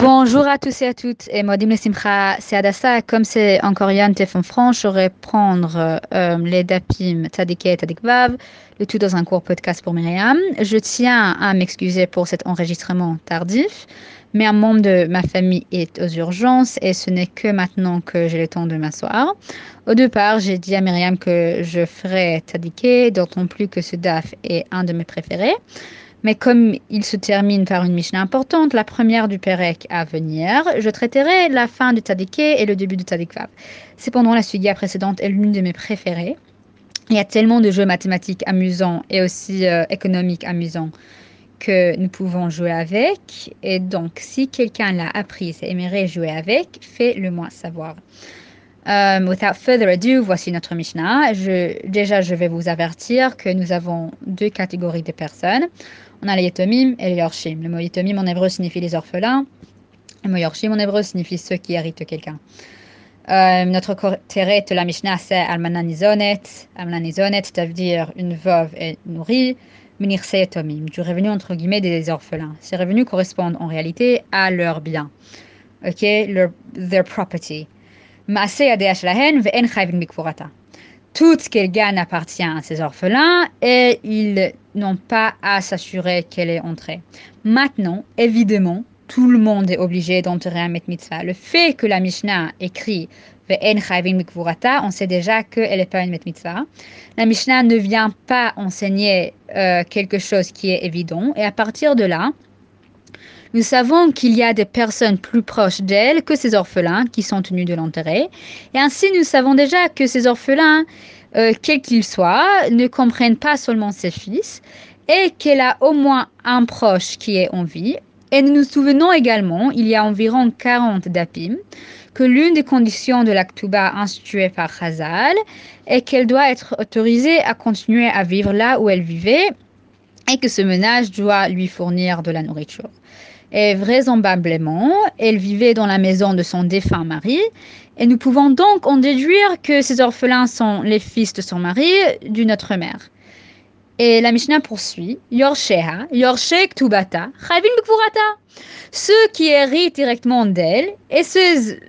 Bonjour à tous et à toutes. Et Modim Simcha, c'est Adassa. Comme c'est encore Yann Tefon France, j'aurais prendre euh, les Dapim Tzadike et Tzadikvav, le tout dans un court podcast pour Myriam. Je tiens à m'excuser pour cet enregistrement tardif, mais un membre de ma famille est aux urgences et ce n'est que maintenant que j'ai le temps de m'asseoir. Au départ, j'ai dit à Myriam que je ferais Tzadike, d'autant plus que ce DAF est un de mes préférés. Mais comme il se termine par une mission importante, la première du Pérec à venir, je traiterai la fin du Tzadike et le début du Tzadikvav. Cependant, la sugia précédente est l'une de mes préférées. Il y a tellement de jeux mathématiques amusants et aussi euh, économiques amusants que nous pouvons jouer avec. Et donc, si quelqu'un l'a appris et aimerait jouer avec, fais-le-moi savoir. Um, without further ado, voici notre Mishnah. Déjà, je vais vous avertir que nous avons deux catégories de personnes. On a les Yetomim et les Yorshim. Le mot Yetomim en hébreu signifie les orphelins. Le mot Yorshim en hébreu signifie ceux qui héritent quelqu'un. Euh, notre terre de la Mishnah, c'est Almana Nizonet. Almana Nizonet, ça veut dire une veuve et nourrie. Minirse Yetomim, du revenu entre guillemets des orphelins. Ces revenus correspondent en réalité à leurs biens. Ok, leur, their property. Tout ce qu'elle gagne appartient à ses orphelins et ils n'ont pas à s'assurer qu'elle est entrée. Maintenant, évidemment, tout le monde est obligé d'entrer un met mitzvah. Le fait que la Mishnah écrit on sait déjà qu'elle n'est pas une mitzvah. La Mishnah ne vient pas enseigner euh, quelque chose qui est évident et à partir de là, nous savons qu'il y a des personnes plus proches d'elle que ces orphelins qui sont tenus de l'enterrer. Et ainsi, nous savons déjà que ces orphelins, euh, quels qu'ils soient, ne comprennent pas seulement ses fils et qu'elle a au moins un proche qui est en vie. Et nous nous souvenons également, il y a environ 40 dapim, que l'une des conditions de l'actuba instituée par Khazal est qu'elle doit être autorisée à continuer à vivre là où elle vivait et que ce ménage doit lui fournir de la nourriture. Et vraisemblablement, elle vivait dans la maison de son défunt mari, et nous pouvons donc en déduire que ces orphelins sont les fils de son mari, d'une autre mère. Et la Mishnah poursuit. Yorsheha, Yorshek Tubata, Ceux qui héritent directement d'elle, et ces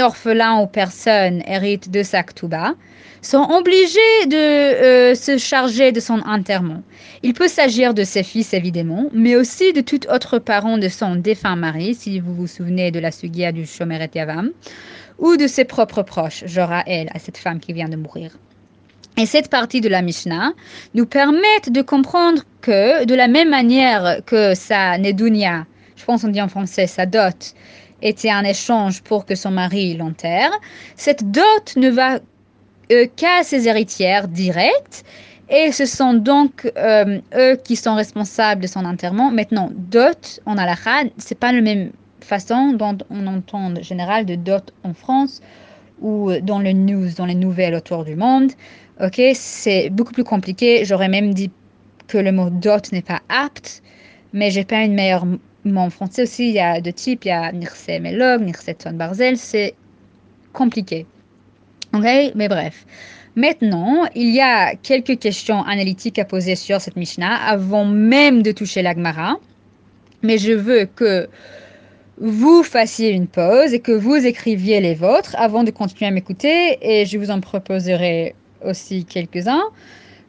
orphelins ou personnes héritent de sa Ktuba, sont obligés de euh, se charger de son enterrement. Il peut s'agir de ses fils, évidemment, mais aussi de tout autre parent de son défunt mari, si vous vous souvenez de la sugia du Shomeret Yavam, ou de ses propres proches, genre à elle, à cette femme qui vient de mourir. Et cette partie de la Mishnah nous permet de comprendre que, de la même manière que sa Nedunia, je pense on dit en français sa dot, était un échange pour que son mari l'enterre, cette dot ne va euh, qu'à ses héritières directes. Et ce sont donc euh, eux qui sont responsables de son enterrement. Maintenant, dot en ce c'est pas la même façon dont on entend en général de dot en France ou dans le news, dans les nouvelles autour du monde. Ok, c'est beaucoup plus compliqué. J'aurais même dit que le mot dot n'est pas apte, mais j'ai pas une meilleure mot en français aussi. Il y a deux types, il y a Nirse Melog, Nirse Ton Barzel, c'est compliqué. Ok, mais bref. Maintenant, il y a quelques questions analytiques à poser sur cette Mishnah avant même de toucher l'Agmara. Mais je veux que vous fassiez une pause et que vous écriviez les vôtres avant de continuer à m'écouter et je vous en proposerai aussi quelques-uns.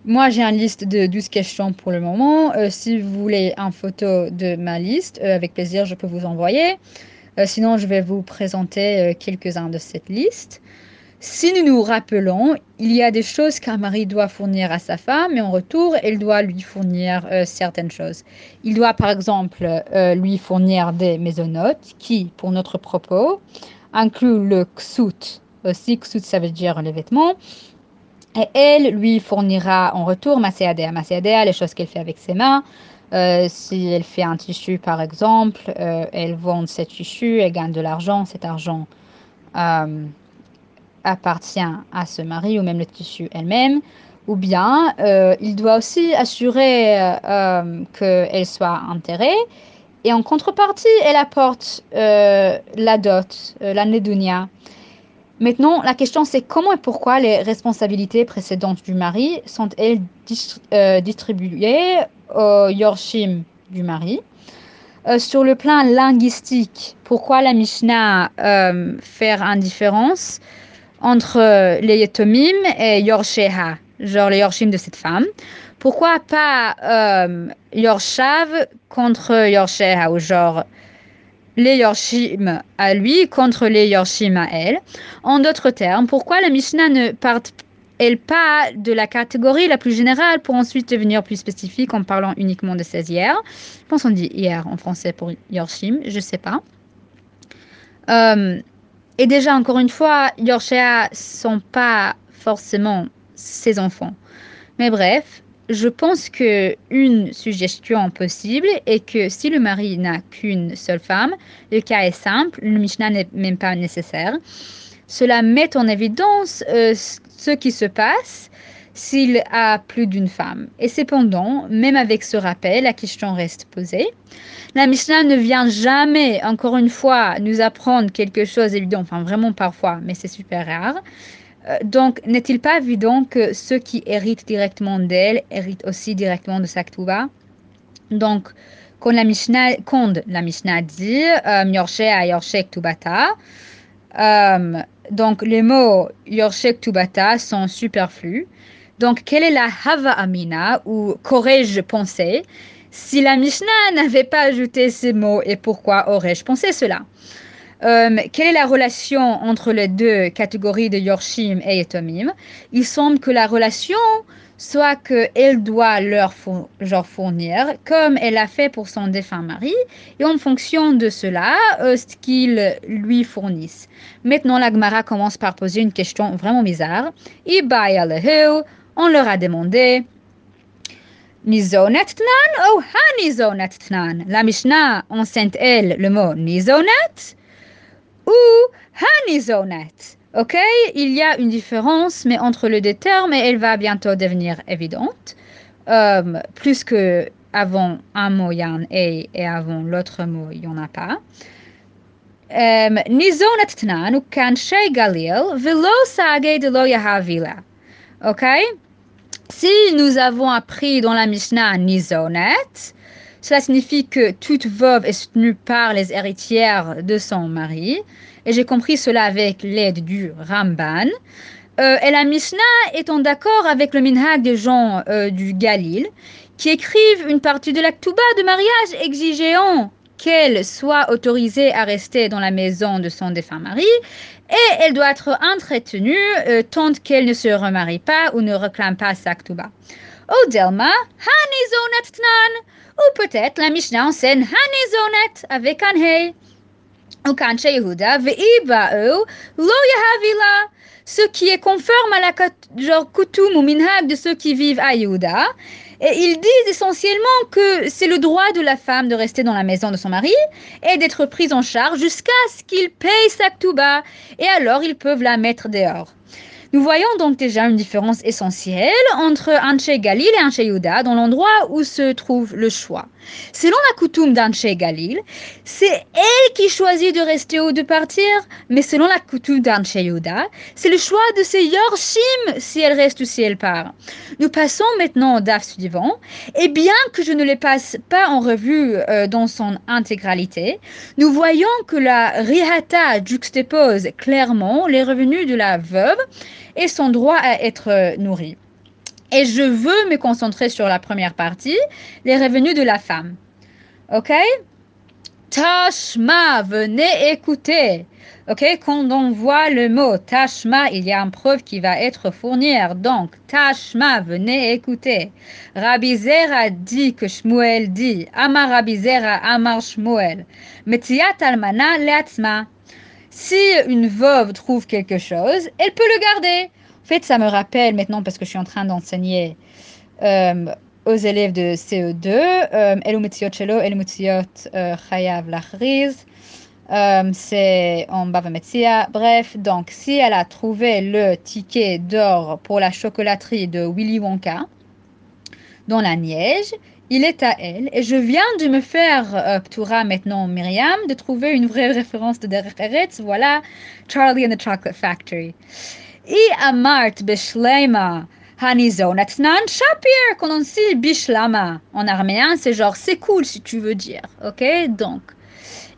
Moi, j'ai une liste de 12 questions pour le moment. Euh, si vous voulez une photo de ma liste, euh, avec plaisir, je peux vous envoyer. Euh, sinon, je vais vous présenter quelques-uns de cette liste. Si nous nous rappelons, il y a des choses qu'un mari doit fournir à sa femme et en retour, elle doit lui fournir certaines choses. Il doit par exemple lui fournir des maisonnotes qui, pour notre propos, incluent le ksut. Aussi, ksut ça veut dire les vêtements. Et elle lui fournira en retour maséadéa. Maséadéa, les choses qu'elle fait avec ses mains. Euh, si elle fait un tissu par exemple, elle vend ce tissu, elle gagne de l'argent, cet argent appartient à ce mari ou même le tissu elle-même, ou bien euh, il doit aussi assurer euh, euh, qu'elle soit enterrée. Et en contrepartie, elle apporte la dot, la nedunia. Maintenant, la question c'est comment et pourquoi les responsabilités précédentes du mari sont-elles distribuées au yorshim du mari? Euh, sur le plan linguistique, pourquoi la Mishnah euh, fait une différence entre les Yetomim et Yorsheha, genre les Yorshim de cette femme? Pourquoi pas euh, Yorshav contre Yorsheha, ou genre les Yorshim à lui contre les Yorshim à elle En d'autres termes, pourquoi la Mishnah ne part elle pas de la catégorie la plus générale pour ensuite devenir plus spécifique en parlant uniquement de ces hier. Je pense qu'on dit hier en français pour Yorshim, je sais pas. Euh, et déjà, encore une fois, Yorshia sont pas forcément ses enfants. Mais bref, je pense que une suggestion possible est que si le mari n'a qu'une seule femme, le cas est simple, le Mishnah n'est même pas nécessaire. Cela met en évidence euh, ce qui se passe s'il a plus d'une femme. Et cependant, même avec ce rappel, la question reste posée. La Mishnah ne vient jamais, encore une fois, nous apprendre quelque chose évident, enfin vraiment parfois, mais c'est super rare. Euh, donc, n'est-il pas évident que ceux qui héritent directement d'elle héritent aussi directement de Saktuba Donc, quand la Mishnah, quand la Mishnah dit euh, euh, donc, les mots Yorshek Tubata sont superflus. Donc, quelle est la Hava Amina ou qu'aurais-je pensé si la Mishnah n'avait pas ajouté ces mots et pourquoi aurais-je pensé cela? Euh, quelle est la relation entre les deux catégories de Yorshim et Etomim? Il semble que la relation soit qu'elle doit leur fournir, comme elle a fait pour son défunt mari, et en fonction de cela, euh, ce qu'ils lui fournissent. Maintenant, la Gemara commence par poser une question vraiment bizarre. On leur a demandé Nizonet tnan ou hanizonet tnan La Mishnah enseigne elle le mot nizonet? Ou hanizonet Ok, il y a une différence, mais entre les deux termes, et elle va bientôt devenir évidente. Euh, plus que avant un mot, il y a un et, et avant l'autre mot, il n'y en a pas. Tnan ou kan shay galil velo sage de lo yahavila. Ok? Si nous avons appris dans la Mishnah Nizonet, cela signifie que toute veuve est soutenue par les héritières de son mari et j'ai compris cela avec l'aide du Ramban. Euh, et la Mishnah étant d'accord avec le minhag des gens euh, du Galil, qui écrivent une partie de l'actuba de mariage exigeant qu'elle soit autorisée à rester dans la maison de son défunt mari, et elle doit être entretenue euh, tant qu'elle ne se remarie pas ou ne réclame pas sa. Ou Delma, ou peut-être la Mishnah enseigne Hanizonet avec un hey ce qui est conforme à la genre coutume ou minhag de ceux qui vivent à Yehuda. Et ils disent essentiellement que c'est le droit de la femme de rester dans la maison de son mari et d'être prise en charge jusqu'à ce qu'il paye sa ktuba. Et alors ils peuvent la mettre dehors. Nous voyons donc déjà une différence essentielle entre Anche Galil et Anche Yuda dans l'endroit où se trouve le choix. Selon la coutume d'Anche Galil, c'est elle qui choisit de rester ou de partir, mais selon la coutume d'Anche Yuda, c'est le choix de ses Yorshim si elle reste ou si elle part. Nous passons maintenant au DAF suivant, et bien que je ne les passe pas en revue euh, dans son intégralité, nous voyons que la Rihata juxtapose clairement les revenus de la veuve et son droit à être nourri. Et je veux me concentrer sur la première partie, les revenus de la femme. OK? Tashma, venez écouter. OK? Quand on voit le mot Tashma, il y a une preuve qui va être fournie. Donc, Tashma, venez écouter. Rabbi Zera dit que Shmuel dit. Amar Rabbi Zera, Amar Shmuel. Metiat almana leatzma. Si une veuve trouve quelque chose, elle peut le garder. En fait, ça me rappelle maintenant, parce que je suis en train d'enseigner euh, aux élèves de CE2, Elumetiot Shelo, Elumetiot Chayav Lachriz. c'est en Bava Metzia. Bref, donc si elle a trouvé le ticket d'or pour la chocolaterie de Willy Wonka dans la neige, il est à elle. Et je viens de me faire, euh, Ptura maintenant Myriam, de trouver une vraie référence de Derech Voilà, Charlie and the Chocolate Factory. I amart b'shleima Hanizonatnan Shapir, qu'on dit Bishlama. En arméen, c'est genre c'est cool si tu veux dire. Ok Donc,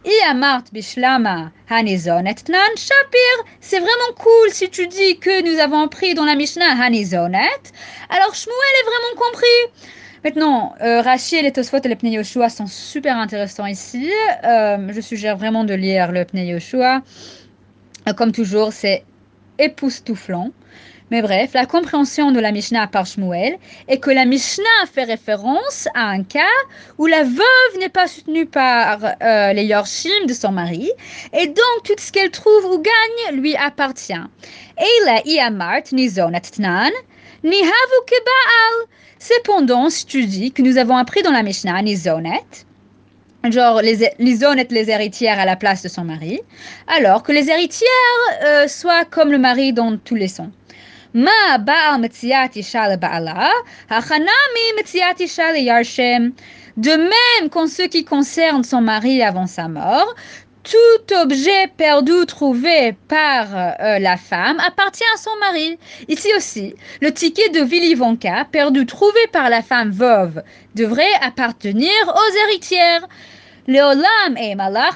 Iamart Bishlama Hanizonatnan Shapir. C'est vraiment cool si tu dis que nous avons appris dans la Mishnah Hanizonet. Alors, Shmuel est vraiment compris. Maintenant, euh, Rachel, les Tosfot et le Pnei Yoshua sont super intéressants ici. Euh, je suggère vraiment de lire le Pnei Yoshua. Euh, comme toujours, c'est époustouflant. Mais bref, la compréhension de la Mishnah par Shmuel est que la Mishnah fait référence à un cas où la veuve n'est pas soutenue par euh, les Yorshim de son mari, et donc tout ce qu'elle trouve ou gagne lui appartient. Et la Iamart ni zonatnan, ni havu kebaal. Cependant, si tu dis que nous avons appris dans la Mishnah genre les, honnêtes, les héritières à la place de son mari, alors que les héritières euh, soient comme le mari dans tous les yarshem. De même qu'en ce qui concerne son mari avant sa mort, tout objet perdu ou trouvé par euh, la femme appartient à son mari. Ici aussi, le ticket de Willy Wonka, perdu trouvé par la femme veuve, devrait appartenir aux héritières. Leolam et malach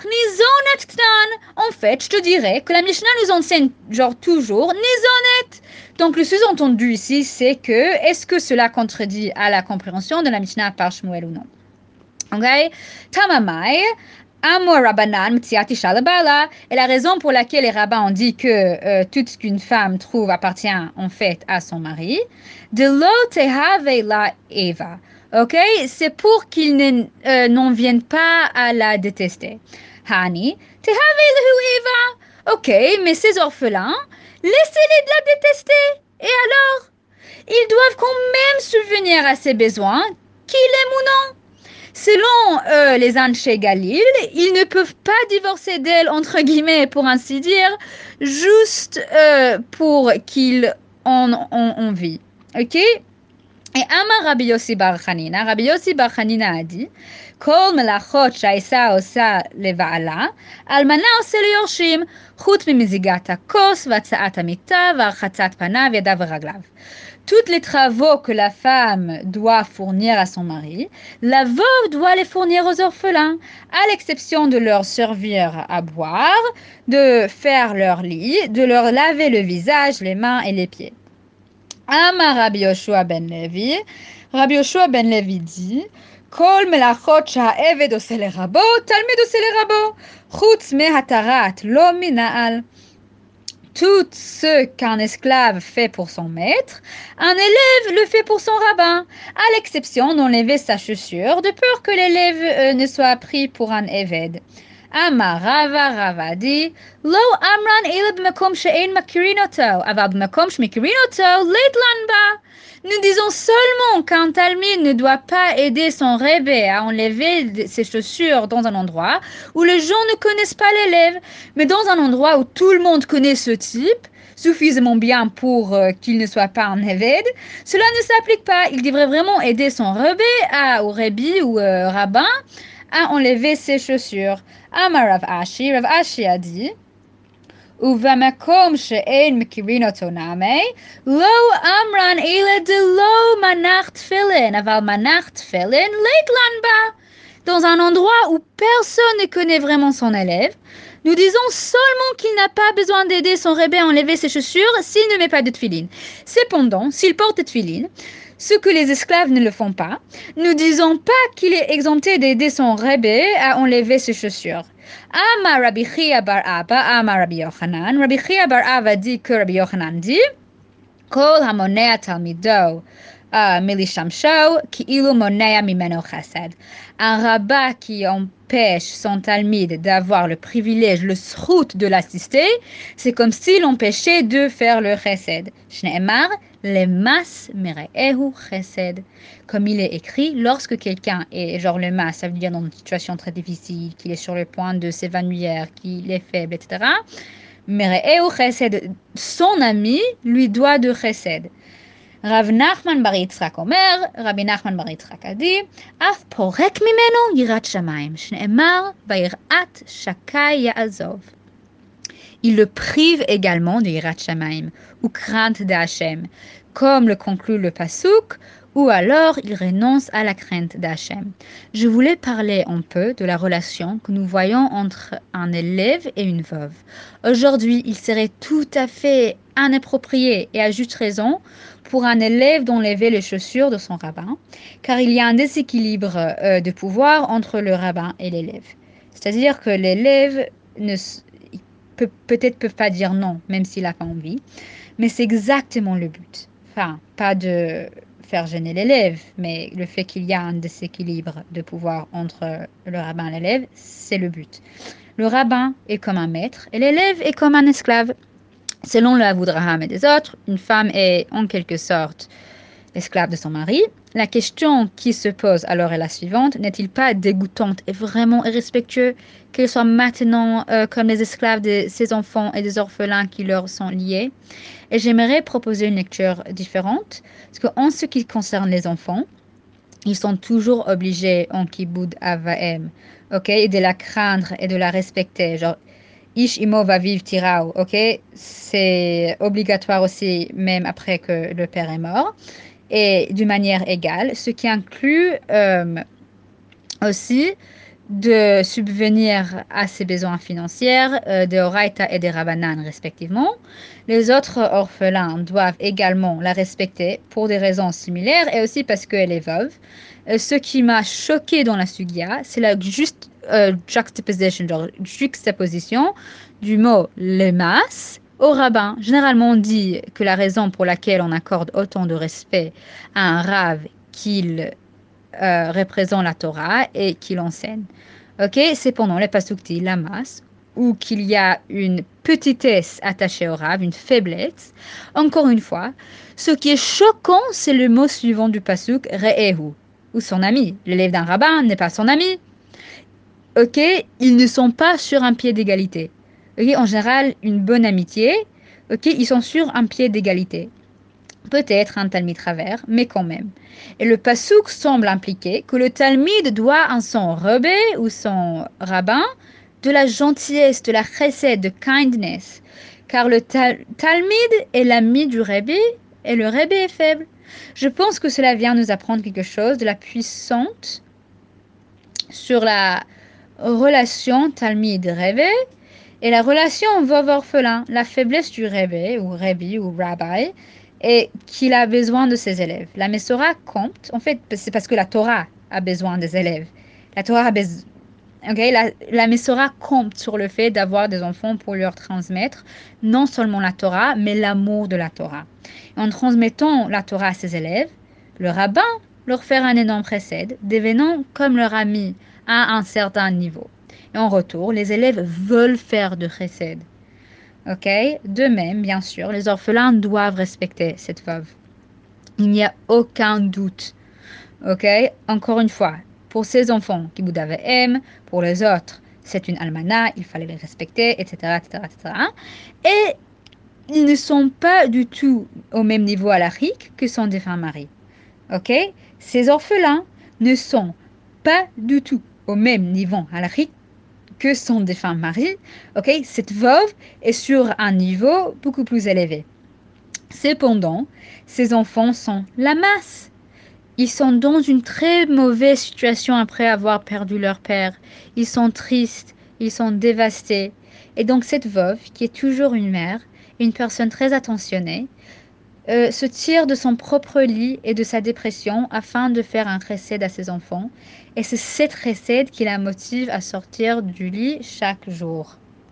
En fait, je te dirais que la Mishnah nous enseigne genre toujours nizonet. Donc le sous-entendu ici, c'est que est-ce que cela contredit à la compréhension de la Mishnah par Shmuel ou non? Ok? Tamamai, Amor Rabbanan Et la raison pour laquelle les rabbins ont dit que euh, tout ce qu'une femme trouve appartient en fait à son mari. De lo la Eva. Ok? C'est pour qu'ils euh, n'en viennent pas à la détester. Hani, Eva. Ok, mais ces orphelins, laissez-les de la détester. Et alors? Ils doivent quand même subvenir à ses besoins, qu'il aime ou non. Selon eux, les Anche Galil, ils ne peuvent pas divorcer d'elle, entre guillemets, pour ainsi dire, juste euh, pour qu'ils en ont envie. Ok? Et Amar Rabbi Yossi Bahanina, Rabbi Yossi Bar Hanina a dit Kol melachot shaisa osa levaala, almana osa liyorshim, chut mimizigat akos, vatsaat amita, varchatzat panav, yadav toutes les travaux que la femme doit fournir à son mari, la veuve doit les fournir aux orphelins, à l'exception de leur servir à boire, de faire leur lit, de leur laver le visage, les mains et les pieds. Ama Rabbi Yoshua ben Levi, Rabbi Yoshua ben Levi dit, כל מלאכות שהעבד עושה לרבו, תלמיד עושה לרבו, חוץ מהתרת, לא מנעל tout ce qu'un esclave fait pour son maître, un élève le fait pour son rabbin, à l'exception d'enlever sa chaussure, de peur que l'élève euh, ne soit pris pour un Nous disons seulement qu'un talmide ne doit pas aider son rébé à enlever ses chaussures dans un endroit où les gens ne connaissent pas l'élève, mais dans un endroit où tout le monde connaît ce type, suffisamment bien pour euh, qu'il ne soit pas un évêque, cela ne s'applique pas. Il devrait vraiment aider son rébé à, au rébbi ou euh, rabbin à enlever ses chaussures. Amar Rav Ashi, Rav Ashi a dit ובמקום שאין מכירין אותו נמי, לא אמרן אלא דלא מנח תפילין, אבל מנח תפילין ליתלן בה. Dans un endroit où personne ne connaît vraiment son élève, nous disons seulement qu'il n'a pas besoin d'aider son rébé à enlever ses chaussures s'il ne met pas de tefilin. Cependant, s'il porte de tefilin, ce que les esclaves ne le font pas, nous disons pas qu'il est exempté d'aider son rébé à enlever ses chaussures. Ama Rabbi Chia bar Abba, Ama Rabbi Yochanan. Rabbi Chia bar Abba dit que Rabbi Yochanan dit, Kol hamonea talmido milishamsho, ki ilu monea mimeno chesed. Un rabbin qui empêche son talmide d'avoir le privilège, le srout de l'assister, c'est comme s'il empêchait de faire le chesed. Shneemar, le mas mere'ehu chesed. Comme il est écrit, lorsque quelqu'un est, genre le mas, ça veut dire dans une situation très difficile, qu'il est sur le point de s'évanouir, qu'il est faible, etc. Mere'ehu chesed, son ami lui doit de chesed. רב נחמן בר יצחק אומר, רבי נחמן בר יצחק עדי, אף פורק ממנו יראת שמיים, שנאמר, ויראת שקי יעזוב. il le prive également de Yirat Shamaim, ou crainte d'Hachem, comme le conclut le Pasuk, ou alors il renonce à la crainte d'Hachem. Je voulais parler un peu de la relation que nous voyons entre un élève et une veuve. Aujourd'hui, il serait tout à fait inapproprié et à juste raison pour un élève d'enlever les chaussures de son rabbin, car il y a un déséquilibre euh, de pouvoir entre le rabbin et l'élève. C'est-à-dire que l'élève ne peut peut-être peut pas dire non, même s'il n'a pas envie, mais c'est exactement le but. Enfin, pas de faire gêner l'élève, mais le fait qu'il y a un déséquilibre de pouvoir entre le rabbin et l'élève, c'est le but. Le rabbin est comme un maître et l'élève est comme un esclave. Selon le Avudraham et des autres, une femme est en quelque sorte l'esclave de son mari. La question qui se pose alors est la suivante n'est-il pas dégoûtante et vraiment irrespectueux qu'elle soit maintenant euh, comme les esclaves de ses enfants et des orphelins qui leur sont liés? Et j'aimerais proposer une lecture différente, parce qu'en ce qui concerne les enfants, ils sont toujours obligés en kiboud avaem, ok, de la craindre et de la respecter. Genre, Ish imo va vivre ok C'est obligatoire aussi, même après que le père est mort, et d'une manière égale, ce qui inclut euh, aussi de subvenir à ses besoins financiers euh, de Oraita et de Rabanan respectivement. Les autres orphelins doivent également la respecter pour des raisons similaires et aussi parce qu'elle est veuve. Euh, ce qui m'a choqué dans la Sugya, c'est la juste euh, juxtaposition, juxtaposition du mot lemas au rabbin. Généralement, on dit que la raison pour laquelle on accorde autant de respect à un rave qu'il euh, représente la Torah et qu'il enseigne. Ok, c'est pendant les pasukti, la masse, ou qu'il y a une petitesse attachée au rave, une faiblesse. Encore une fois, ce qui est choquant, c'est le mot suivant du pasuk, re'ehu, ou son ami. L'élève d'un rabbin n'est pas son ami ok, ils ne sont pas sur un pied d'égalité. Ok, en général, une bonne amitié, ok, ils sont sur un pied d'égalité. Peut-être un talmid travers, mais quand même. Et le pasouk semble impliquer que le talmid doit en son rebé ou son rabbin de la gentillesse, de la chesed, de kindness. Car le talmid est l'ami du rebé et le rebé est faible. Je pense que cela vient nous apprendre quelque chose de la puissante sur la relation Talmid rêvé et la relation veuve orphelin, la faiblesse du rêvé ou Rebbe ou Rabbi et qu'il a besoin de ses élèves. La Mesora compte, en fait, c'est parce que la Torah a besoin des élèves. La Torah a besoin. la, la Mesora compte sur le fait d'avoir des enfants pour leur transmettre non seulement la Torah, mais l'amour de la Torah. en transmettant la Torah à ses élèves, le rabbin leur fait un énorme précède, devenant comme leur ami à un certain niveau. En retour, les élèves veulent faire de chesed. Ok? De même, bien sûr, les orphelins doivent respecter cette veuve. Il n'y a aucun doute. Ok? Encore une fois, pour ces enfants qui Bouddha aime, pour les autres, c'est une almana, il fallait les respecter, etc., etc., etc. Et ils ne sont pas du tout au même niveau à la RIC que sont des femmes maris. Ok? Ces orphelins ne sont pas du tout au même niveau halachique que son défunt mari, ok, cette veuve est sur un niveau beaucoup plus élevé. Cependant, ses enfants sont la masse. Ils sont dans une très mauvaise situation après avoir perdu leur père. Ils sont tristes, ils sont dévastés. Et donc cette veuve, qui est toujours une mère, une personne très attentionnée, euh, se tire de son propre lit et de sa dépression afin de faire un recède à ses enfants. Et c'est cette recède qui la motive à sortir du lit chaque jour.